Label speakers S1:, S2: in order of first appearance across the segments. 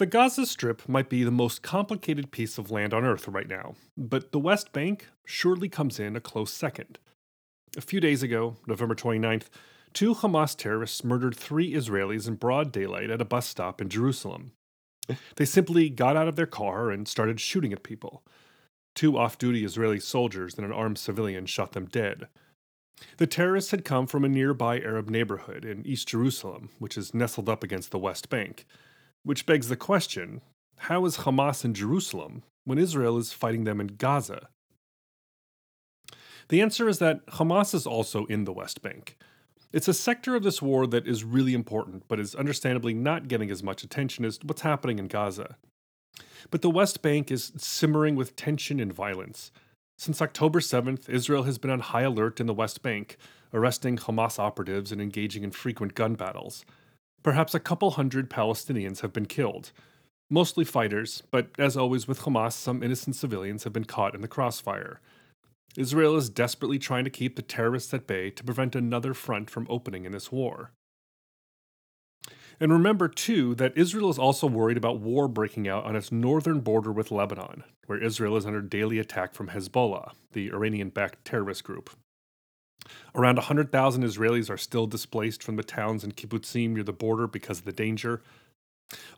S1: The Gaza Strip might be the most complicated piece of land on Earth right now, but the West Bank surely comes in a close second. A few days ago, November 29th, two Hamas terrorists murdered three Israelis in broad daylight at a bus stop in Jerusalem. They simply got out of their car and started shooting at people. Two off duty Israeli soldiers and an armed civilian shot them dead. The terrorists had come from a nearby Arab neighborhood in East Jerusalem, which is nestled up against the West Bank. Which begs the question how is Hamas in Jerusalem when Israel is fighting them in Gaza? The answer is that Hamas is also in the West Bank. It's a sector of this war that is really important, but is understandably not getting as much attention as what's happening in Gaza. But the West Bank is simmering with tension and violence. Since October 7th, Israel has been on high alert in the West Bank, arresting Hamas operatives and engaging in frequent gun battles. Perhaps a couple hundred Palestinians have been killed. Mostly fighters, but as always with Hamas, some innocent civilians have been caught in the crossfire. Israel is desperately trying to keep the terrorists at bay to prevent another front from opening in this war. And remember, too, that Israel is also worried about war breaking out on its northern border with Lebanon, where Israel is under daily attack from Hezbollah, the Iranian backed terrorist group. Around 100,000 Israelis are still displaced from the towns and kibbutzim near the border because of the danger.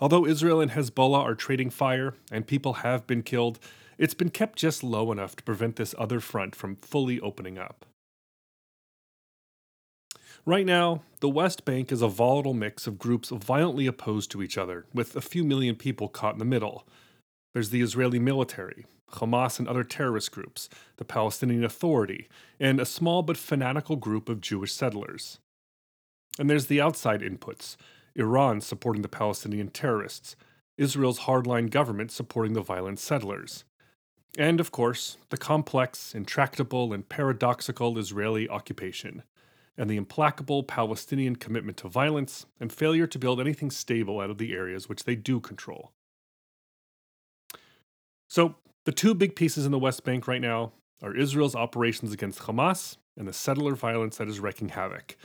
S1: Although Israel and Hezbollah are trading fire and people have been killed, it's been kept just low enough to prevent this other front from fully opening up. Right now, the West Bank is a volatile mix of groups violently opposed to each other, with a few million people caught in the middle. There's the Israeli military, Hamas and other terrorist groups, the Palestinian Authority, and a small but fanatical group of Jewish settlers. And there's the outside inputs Iran supporting the Palestinian terrorists, Israel's hardline government supporting the violent settlers. And, of course, the complex, intractable, and paradoxical Israeli occupation, and the implacable Palestinian commitment to violence and failure to build anything stable out of the areas which they do control. So, the two big pieces in the West Bank right now are Israel's operations against Hamas and the settler violence that is wreaking havoc.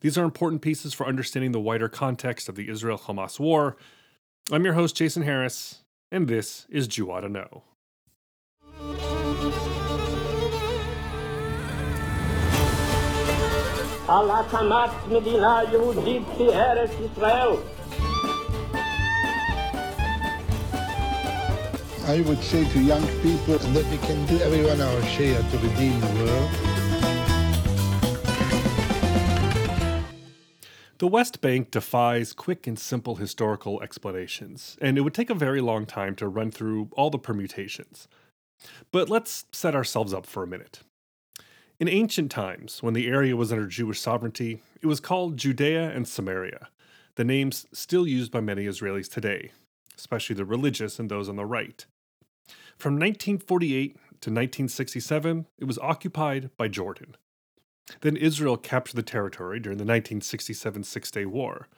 S1: These are important pieces for understanding the wider context of the Israel Hamas war. I'm your host, Jason Harris, and this is Jew Oughta Know.
S2: על הקמת מדינה יהודית ישראל
S3: I would say to young people that we can do everyone our share to redeem the world.
S1: The West Bank defies quick and simple historical explanations, and it would take a very long time to run through all the permutations. But let's set ourselves up for a minute. In ancient times, when the area was under Jewish sovereignty, it was called Judea and Samaria, the names still used by many Israelis today, especially the religious and those on the right. From 1948 to 1967, it was occupied by Jordan. Then Israel captured the territory during the 1967 Six Day War.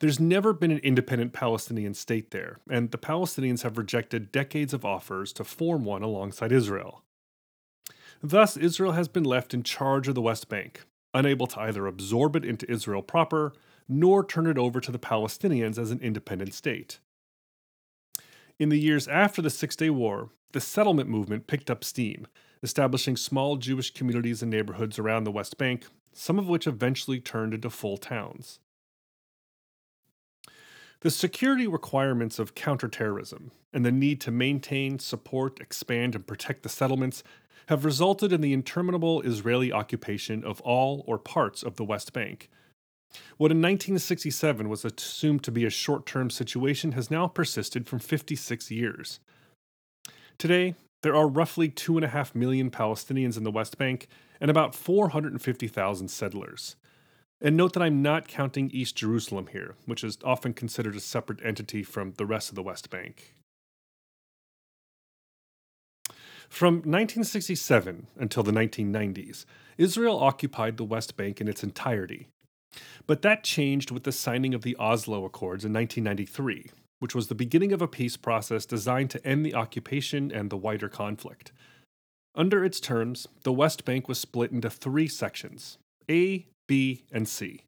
S1: There's never been an independent Palestinian state there, and the Palestinians have rejected decades of offers to form one alongside Israel. Thus, Israel has been left in charge of the West Bank, unable to either absorb it into Israel proper nor turn it over to the Palestinians as an independent state. In the years after the Six Day War, the settlement movement picked up steam, establishing small Jewish communities and neighborhoods around the West Bank, some of which eventually turned into full towns. The security requirements of counterterrorism and the need to maintain, support, expand, and protect the settlements have resulted in the interminable Israeli occupation of all or parts of the West Bank. What in 1967 was assumed to be a short term situation has now persisted for 56 years. Today, there are roughly 2.5 million Palestinians in the West Bank and about 450,000 settlers. And note that I'm not counting East Jerusalem here, which is often considered a separate entity from the rest of the West Bank. From 1967 until the 1990s, Israel occupied the West Bank in its entirety. But that changed with the signing of the Oslo Accords in 1993, which was the beginning of a peace process designed to end the occupation and the wider conflict. Under its terms, the West Bank was split into three sections A, B, and C.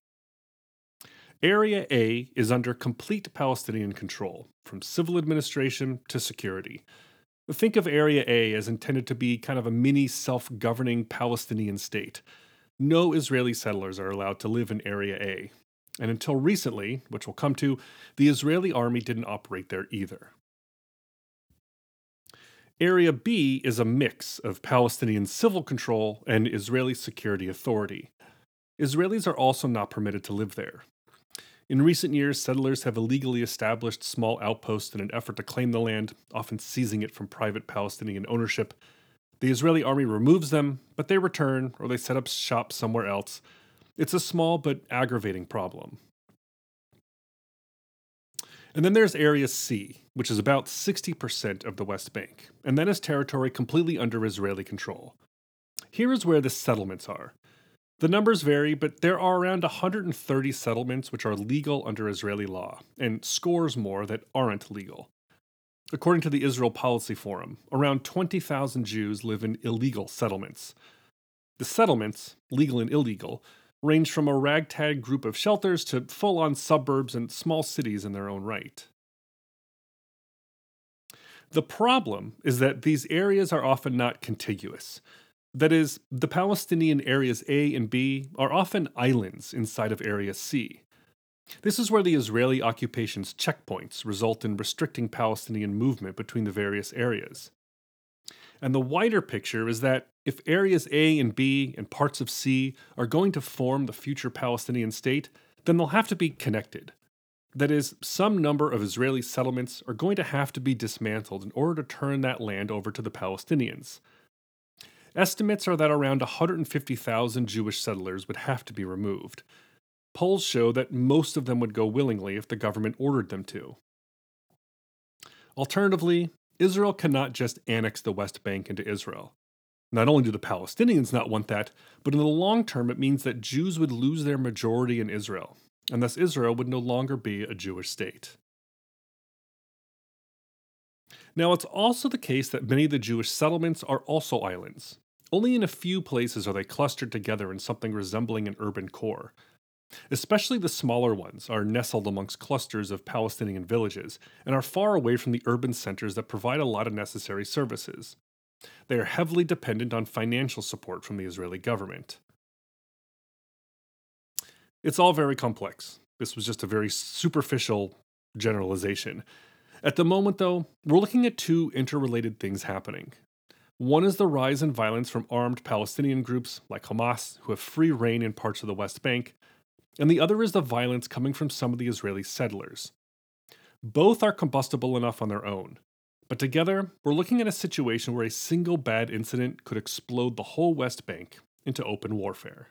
S1: Area A is under complete Palestinian control, from civil administration to security. Think of Area A as intended to be kind of a mini self governing Palestinian state. No Israeli settlers are allowed to live in Area A. And until recently, which we'll come to, the Israeli army didn't operate there either. Area B is a mix of Palestinian civil control and Israeli security authority. Israelis are also not permitted to live there. In recent years, settlers have illegally established small outposts in an effort to claim the land, often seizing it from private Palestinian ownership. The Israeli army removes them, but they return or they set up shop somewhere else. It's a small but aggravating problem. And then there's Area C, which is about 60% of the West Bank, and that is territory completely under Israeli control. Here is where the settlements are. The numbers vary, but there are around 130 settlements which are legal under Israeli law, and scores more that aren't legal. According to the Israel Policy Forum, around 20,000 Jews live in illegal settlements. The settlements, legal and illegal, range from a ragtag group of shelters to full on suburbs and small cities in their own right. The problem is that these areas are often not contiguous. That is, the Palestinian areas A and B are often islands inside of Area C. This is where the Israeli occupation's checkpoints result in restricting Palestinian movement between the various areas. And the wider picture is that if areas A and B and parts of C are going to form the future Palestinian state, then they'll have to be connected. That is, some number of Israeli settlements are going to have to be dismantled in order to turn that land over to the Palestinians. Estimates are that around 150,000 Jewish settlers would have to be removed. Polls show that most of them would go willingly if the government ordered them to. Alternatively, Israel cannot just annex the West Bank into Israel. Not only do the Palestinians not want that, but in the long term it means that Jews would lose their majority in Israel, and thus Israel would no longer be a Jewish state. Now, it's also the case that many of the Jewish settlements are also islands. Only in a few places are they clustered together in something resembling an urban core. Especially the smaller ones are nestled amongst clusters of Palestinian villages and are far away from the urban centers that provide a lot of necessary services. They are heavily dependent on financial support from the Israeli government. It's all very complex. This was just a very superficial generalization. At the moment, though, we're looking at two interrelated things happening. One is the rise in violence from armed Palestinian groups like Hamas, who have free reign in parts of the West Bank, and the other is the violence coming from some of the Israeli settlers. Both are combustible enough on their own, but together, we're looking at a situation where a single bad incident could explode the whole West Bank into open warfare.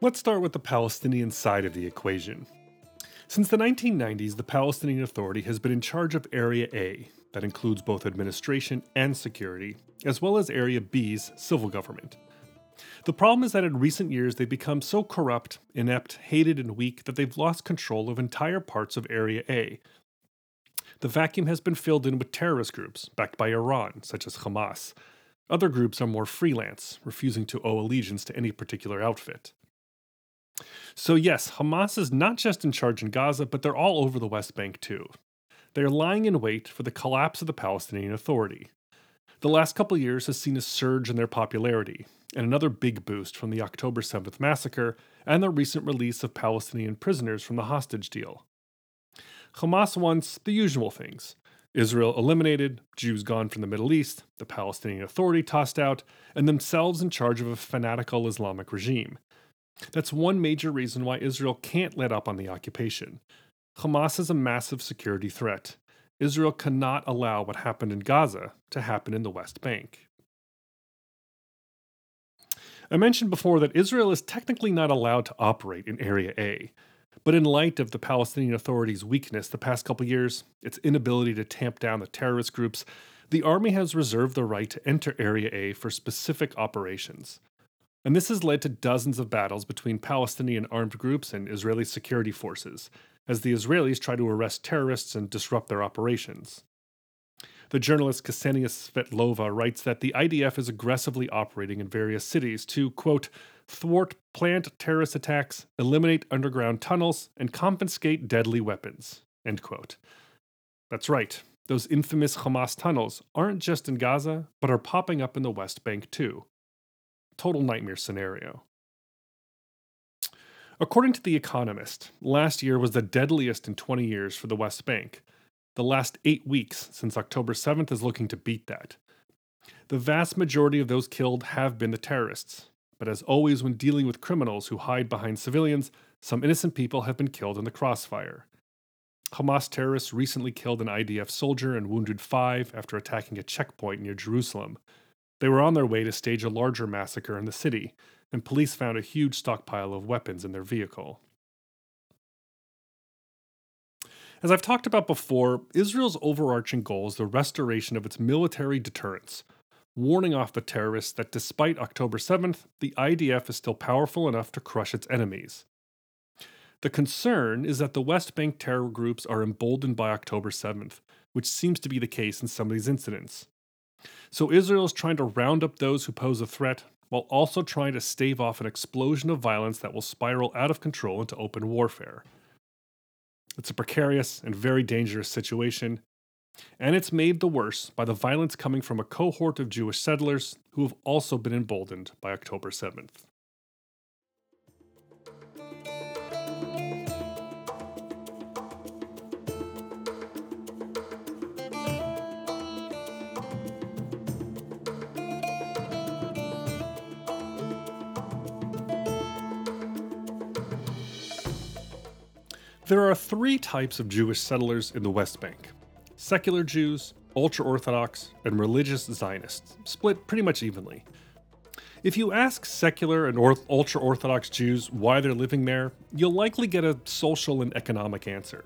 S1: Let's start with the Palestinian side of the equation. Since the 1990s, the Palestinian Authority has been in charge of Area A, that includes both administration and security, as well as Area B's civil government. The problem is that in recent years they've become so corrupt, inept, hated, and weak that they've lost control of entire parts of Area A. The vacuum has been filled in with terrorist groups, backed by Iran, such as Hamas. Other groups are more freelance, refusing to owe allegiance to any particular outfit. So, yes, Hamas is not just in charge in Gaza, but they're all over the West Bank too. They're lying in wait for the collapse of the Palestinian Authority. The last couple years has seen a surge in their popularity, and another big boost from the October 7th massacre and the recent release of Palestinian prisoners from the hostage deal. Hamas wants the usual things Israel eliminated, Jews gone from the Middle East, the Palestinian Authority tossed out, and themselves in charge of a fanatical Islamic regime. That's one major reason why Israel can't let up on the occupation. Hamas is a massive security threat. Israel cannot allow what happened in Gaza to happen in the West Bank. I mentioned before that Israel is technically not allowed to operate in Area A, but in light of the Palestinian Authority's weakness the past couple years, its inability to tamp down the terrorist groups, the army has reserved the right to enter Area A for specific operations and this has led to dozens of battles between Palestinian armed groups and Israeli security forces. as the Israelis try to arrest terrorists and disrupt their operations. The journalist Ksenia Svetlova writes that the IDF is aggressively operating in various cities to, quote, thwart planned terrorist attacks, eliminate underground tunnels, and confiscate deadly weapons, end quote. That's right, those infamous Hamas tunnels aren't just in Gaza, but are popping up in the West Bank too. Total nightmare scenario. According to The Economist, last year was the deadliest in 20 years for the West Bank, the last eight weeks since October 7th is looking to beat that. The vast majority of those killed have been the terrorists, but as always, when dealing with criminals who hide behind civilians, some innocent people have been killed in the crossfire. Hamas terrorists recently killed an IDF soldier and wounded five after attacking a checkpoint near Jerusalem. They were on their way to stage a larger massacre in the city, and police found a huge stockpile of weapons in their vehicle. As I've talked about before, Israel's overarching goal is the restoration of its military deterrence, warning off the terrorists that despite October 7th, the IDF is still powerful enough to crush its enemies. The concern is that the West Bank terror groups are emboldened by October 7th, which seems to be the case in some of these incidents. So Israel is trying to round up those who pose a threat while also trying to stave off an explosion of violence that will spiral out of control into open warfare. It's a precarious and very dangerous situation, and it's made the worse by the violence coming from a cohort of Jewish settlers who have also been emboldened by October 7th. There are three types of Jewish settlers in the West Bank secular Jews, ultra Orthodox, and religious Zionists, split pretty much evenly. If you ask secular and ultra Orthodox Jews why they're living there, you'll likely get a social and economic answer.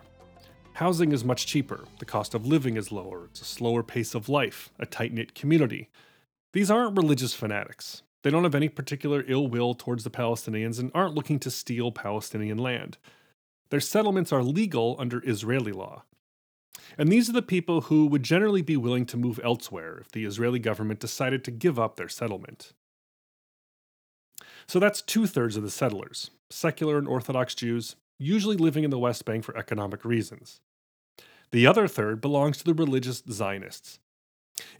S1: Housing is much cheaper, the cost of living is lower, it's a slower pace of life, a tight knit community. These aren't religious fanatics. They don't have any particular ill will towards the Palestinians and aren't looking to steal Palestinian land. Their settlements are legal under Israeli law. And these are the people who would generally be willing to move elsewhere if the Israeli government decided to give up their settlement. So that's two thirds of the settlers, secular and Orthodox Jews, usually living in the West Bank for economic reasons. The other third belongs to the religious Zionists.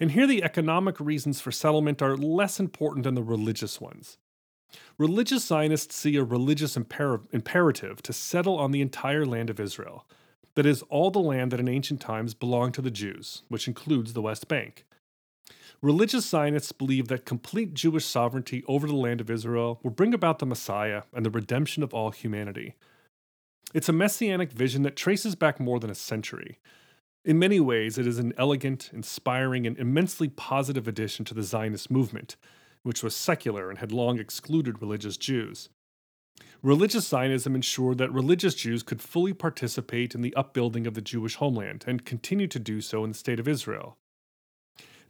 S1: And here the economic reasons for settlement are less important than the religious ones. Religious Zionists see a religious imper- imperative to settle on the entire land of Israel. That is, all the land that in ancient times belonged to the Jews, which includes the West Bank. Religious Zionists believe that complete Jewish sovereignty over the land of Israel will bring about the Messiah and the redemption of all humanity. It's a messianic vision that traces back more than a century. In many ways, it is an elegant, inspiring, and immensely positive addition to the Zionist movement, which was secular and had long excluded religious Jews. Religious Zionism ensured that religious Jews could fully participate in the upbuilding of the Jewish homeland and continue to do so in the State of Israel.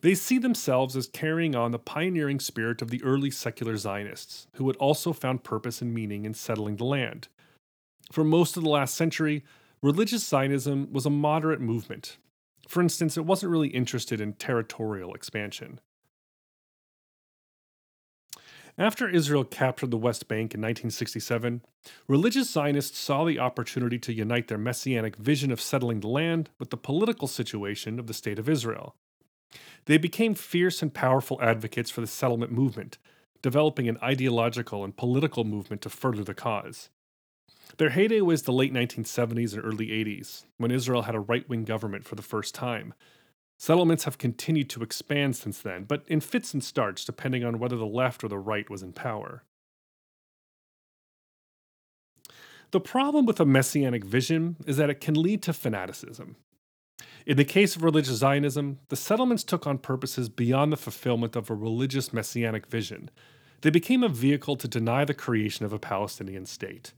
S1: They see themselves as carrying on the pioneering spirit of the early secular Zionists, who had also found purpose and meaning in settling the land. For most of the last century, religious Zionism was a moderate movement. For instance, it wasn't really interested in territorial expansion. After Israel captured the West Bank in 1967, religious Zionists saw the opportunity to unite their messianic vision of settling the land with the political situation of the State of Israel. They became fierce and powerful advocates for the settlement movement, developing an ideological and political movement to further the cause. Their heyday was the late 1970s and early 80s, when Israel had a right wing government for the first time, Settlements have continued to expand since then, but in fits and starts depending on whether the left or the right was in power. The problem with a messianic vision is that it can lead to fanaticism. In the case of religious Zionism, the settlements took on purposes beyond the fulfillment of a religious messianic vision. They became a vehicle to deny the creation of a Palestinian state.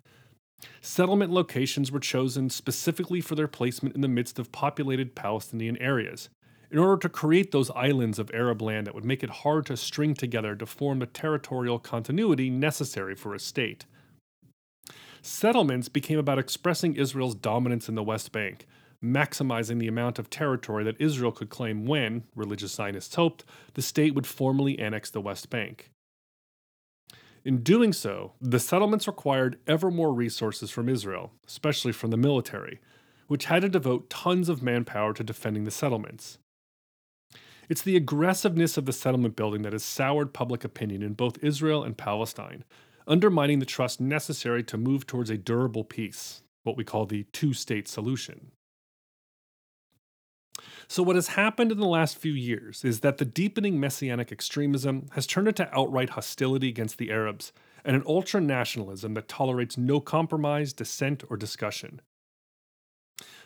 S1: Settlement locations were chosen specifically for their placement in the midst of populated Palestinian areas, in order to create those islands of Arab land that would make it hard to string together to form the territorial continuity necessary for a state. settlements became about expressing Israel's dominance in the West Bank, maximizing the amount of territory that Israel could claim when, religious Zionists hoped, the state would formally annex the West Bank. In doing so, the settlements required ever more resources from Israel, especially from the military, which had to devote tons of manpower to defending the settlements. It's the aggressiveness of the settlement building that has soured public opinion in both Israel and Palestine, undermining the trust necessary to move towards a durable peace, what we call the two state solution. So, what has happened in the last few years is that the deepening messianic extremism has turned into outright hostility against the Arabs and an ultra nationalism that tolerates no compromise, dissent, or discussion.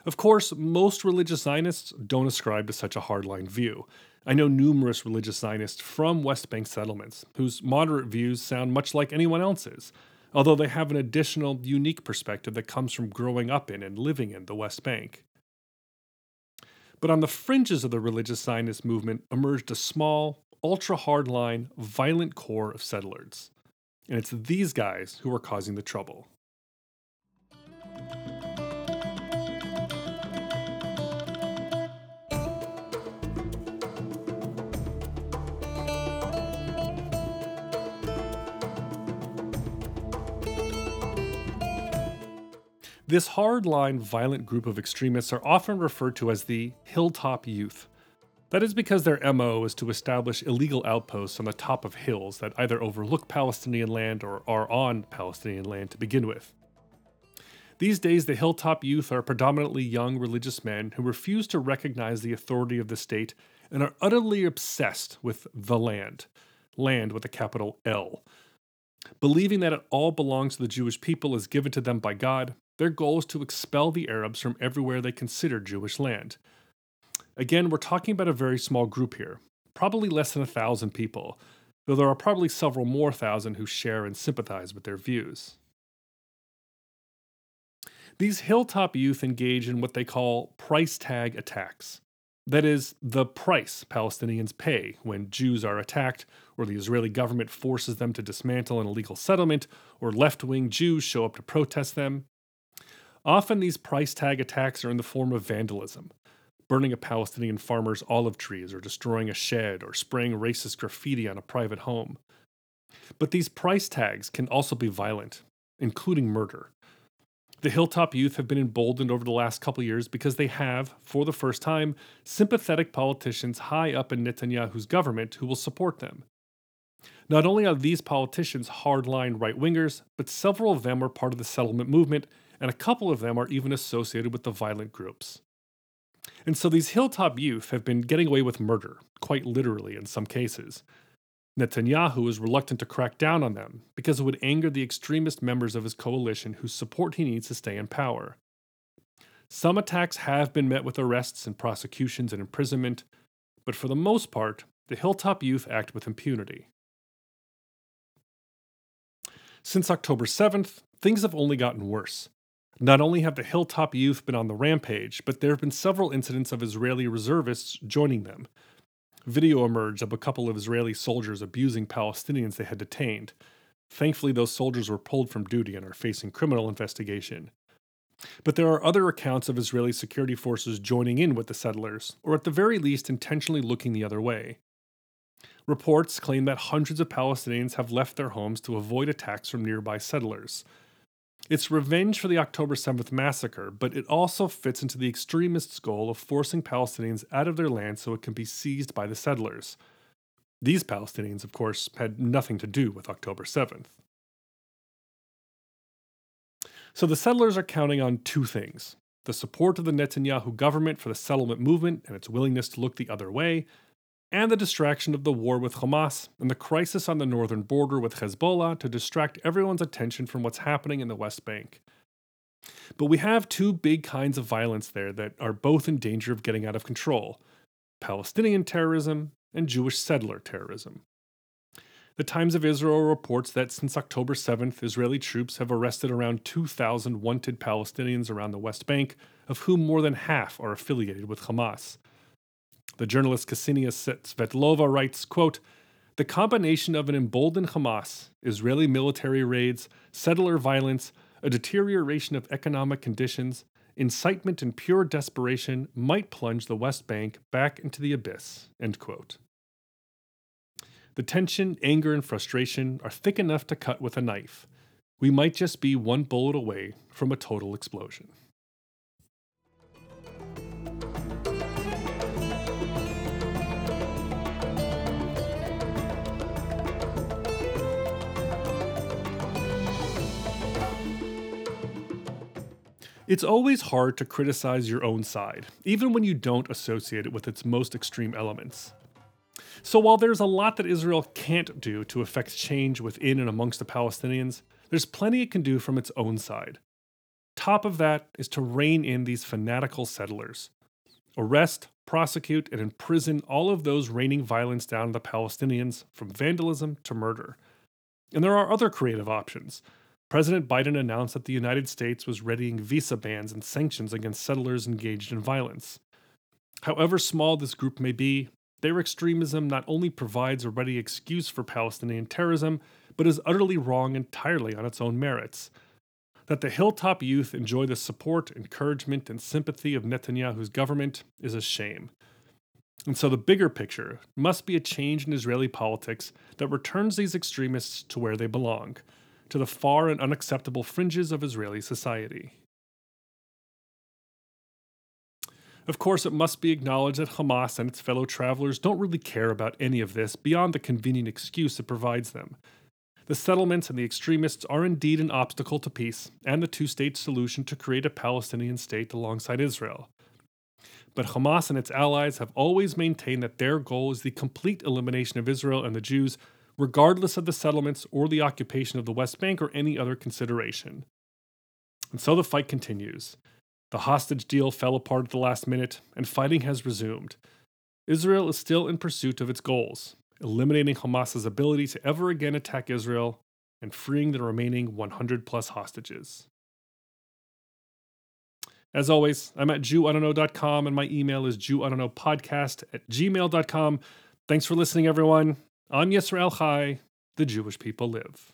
S1: Of course, most religious Zionists don't ascribe to such a hardline view. I know numerous religious Zionists from West Bank settlements whose moderate views sound much like anyone else's, although they have an additional, unique perspective that comes from growing up in and living in the West Bank. But on the fringes of the religious Zionist movement emerged a small, ultra hardline, violent core of settlers. And it's these guys who are causing the trouble. This hardline, violent group of extremists are often referred to as the Hilltop Youth. That is because their MO is to establish illegal outposts on the top of hills that either overlook Palestinian land or are on Palestinian land to begin with. These days, the Hilltop Youth are predominantly young religious men who refuse to recognize the authority of the state and are utterly obsessed with the land. Land with a capital L. Believing that it all belongs to the Jewish people is given to them by God, their goal is to expel the Arabs from everywhere they consider Jewish land. Again, we're talking about a very small group here, probably less than a thousand people, though there are probably several more thousand who share and sympathize with their views. These hilltop youth engage in what they call price tag attacks. That is, the price Palestinians pay when Jews are attacked, or the Israeli government forces them to dismantle an illegal settlement, or left wing Jews show up to protest them. Often these price tag attacks are in the form of vandalism, burning a Palestinian farmer's olive trees or destroying a shed or spraying racist graffiti on a private home. But these price tags can also be violent, including murder. The Hilltop Youth have been emboldened over the last couple years because they have, for the first time, sympathetic politicians high up in Netanyahu's government who will support them. Not only are these politicians hardline right wingers, but several of them are part of the settlement movement and a couple of them are even associated with the violent groups. And so these hilltop youth have been getting away with murder, quite literally in some cases. Netanyahu is reluctant to crack down on them because it would anger the extremist members of his coalition whose support he needs to stay in power. Some attacks have been met with arrests and prosecutions and imprisonment, but for the most part, the Hilltop Youth act with impunity. Since October 7th, things have only gotten worse. Not only have the Hilltop Youth been on the rampage, but there have been several incidents of Israeli reservists joining them. Video emerged of a couple of Israeli soldiers abusing Palestinians they had detained. Thankfully, those soldiers were pulled from duty and are facing criminal investigation. But there are other accounts of Israeli security forces joining in with the settlers, or at the very least intentionally looking the other way. Reports claim that hundreds of Palestinians have left their homes to avoid attacks from nearby settlers. It's revenge for the October 7th massacre, but it also fits into the extremists' goal of forcing Palestinians out of their land so it can be seized by the settlers. These Palestinians, of course, had nothing to do with October 7th. So the settlers are counting on two things the support of the Netanyahu government for the settlement movement and its willingness to look the other way, and the distraction of the war with Hamas and the crisis on the northern border with Hezbollah to distract everyone's attention from what's happening in the West Bank. But we have two big kinds of violence there that are both in danger of getting out of control Palestinian terrorism and Jewish settler terrorism. The Times of Israel reports that since October 7th, Israeli troops have arrested around 2,000 wanted Palestinians around the West Bank, of whom more than half are affiliated with Hamas. The journalist Ksenia Svetlova writes, quote, the combination of an emboldened Hamas, Israeli military raids, settler violence, a deterioration of economic conditions, incitement and pure desperation might plunge the West Bank back into the abyss. End quote. The tension, anger, and frustration are thick enough to cut with a knife. We might just be one bullet away from a total explosion. It's always hard to criticize your own side, even when you don't associate it with its most extreme elements. So, while there's a lot that Israel can't do to effect change within and amongst the Palestinians, there's plenty it can do from its own side. Top of that is to rein in these fanatical settlers. Arrest, prosecute, and imprison all of those raining violence down on the Palestinians, from vandalism to murder. And there are other creative options. President Biden announced that the United States was readying visa bans and sanctions against settlers engaged in violence. However small this group may be, their extremism not only provides a ready excuse for Palestinian terrorism, but is utterly wrong entirely on its own merits. That the hilltop youth enjoy the support, encouragement, and sympathy of Netanyahu's government is a shame. And so the bigger picture must be a change in Israeli politics that returns these extremists to where they belong to the far and unacceptable fringes of Israeli society. Of course, it must be acknowledged that Hamas and its fellow travelers don't really care about any of this beyond the convenient excuse it provides them. The settlements and the extremists are indeed an obstacle to peace and the two state solution to create a Palestinian state alongside Israel. But Hamas and its allies have always maintained that their goal is the complete elimination of Israel and the Jews regardless of the settlements or the occupation of the West Bank or any other consideration. And so the fight continues. The hostage deal fell apart at the last minute, and fighting has resumed. Israel is still in pursuit of its goals, eliminating Hamas's ability to ever again attack Israel and freeing the remaining 100 plus hostages. As always, I'm at JewOughtaKnow.com and my email is JewOughtaKnowpodcast at gmail.com. Thanks for listening, everyone. Am Yisrael Chai. The Jewish people live.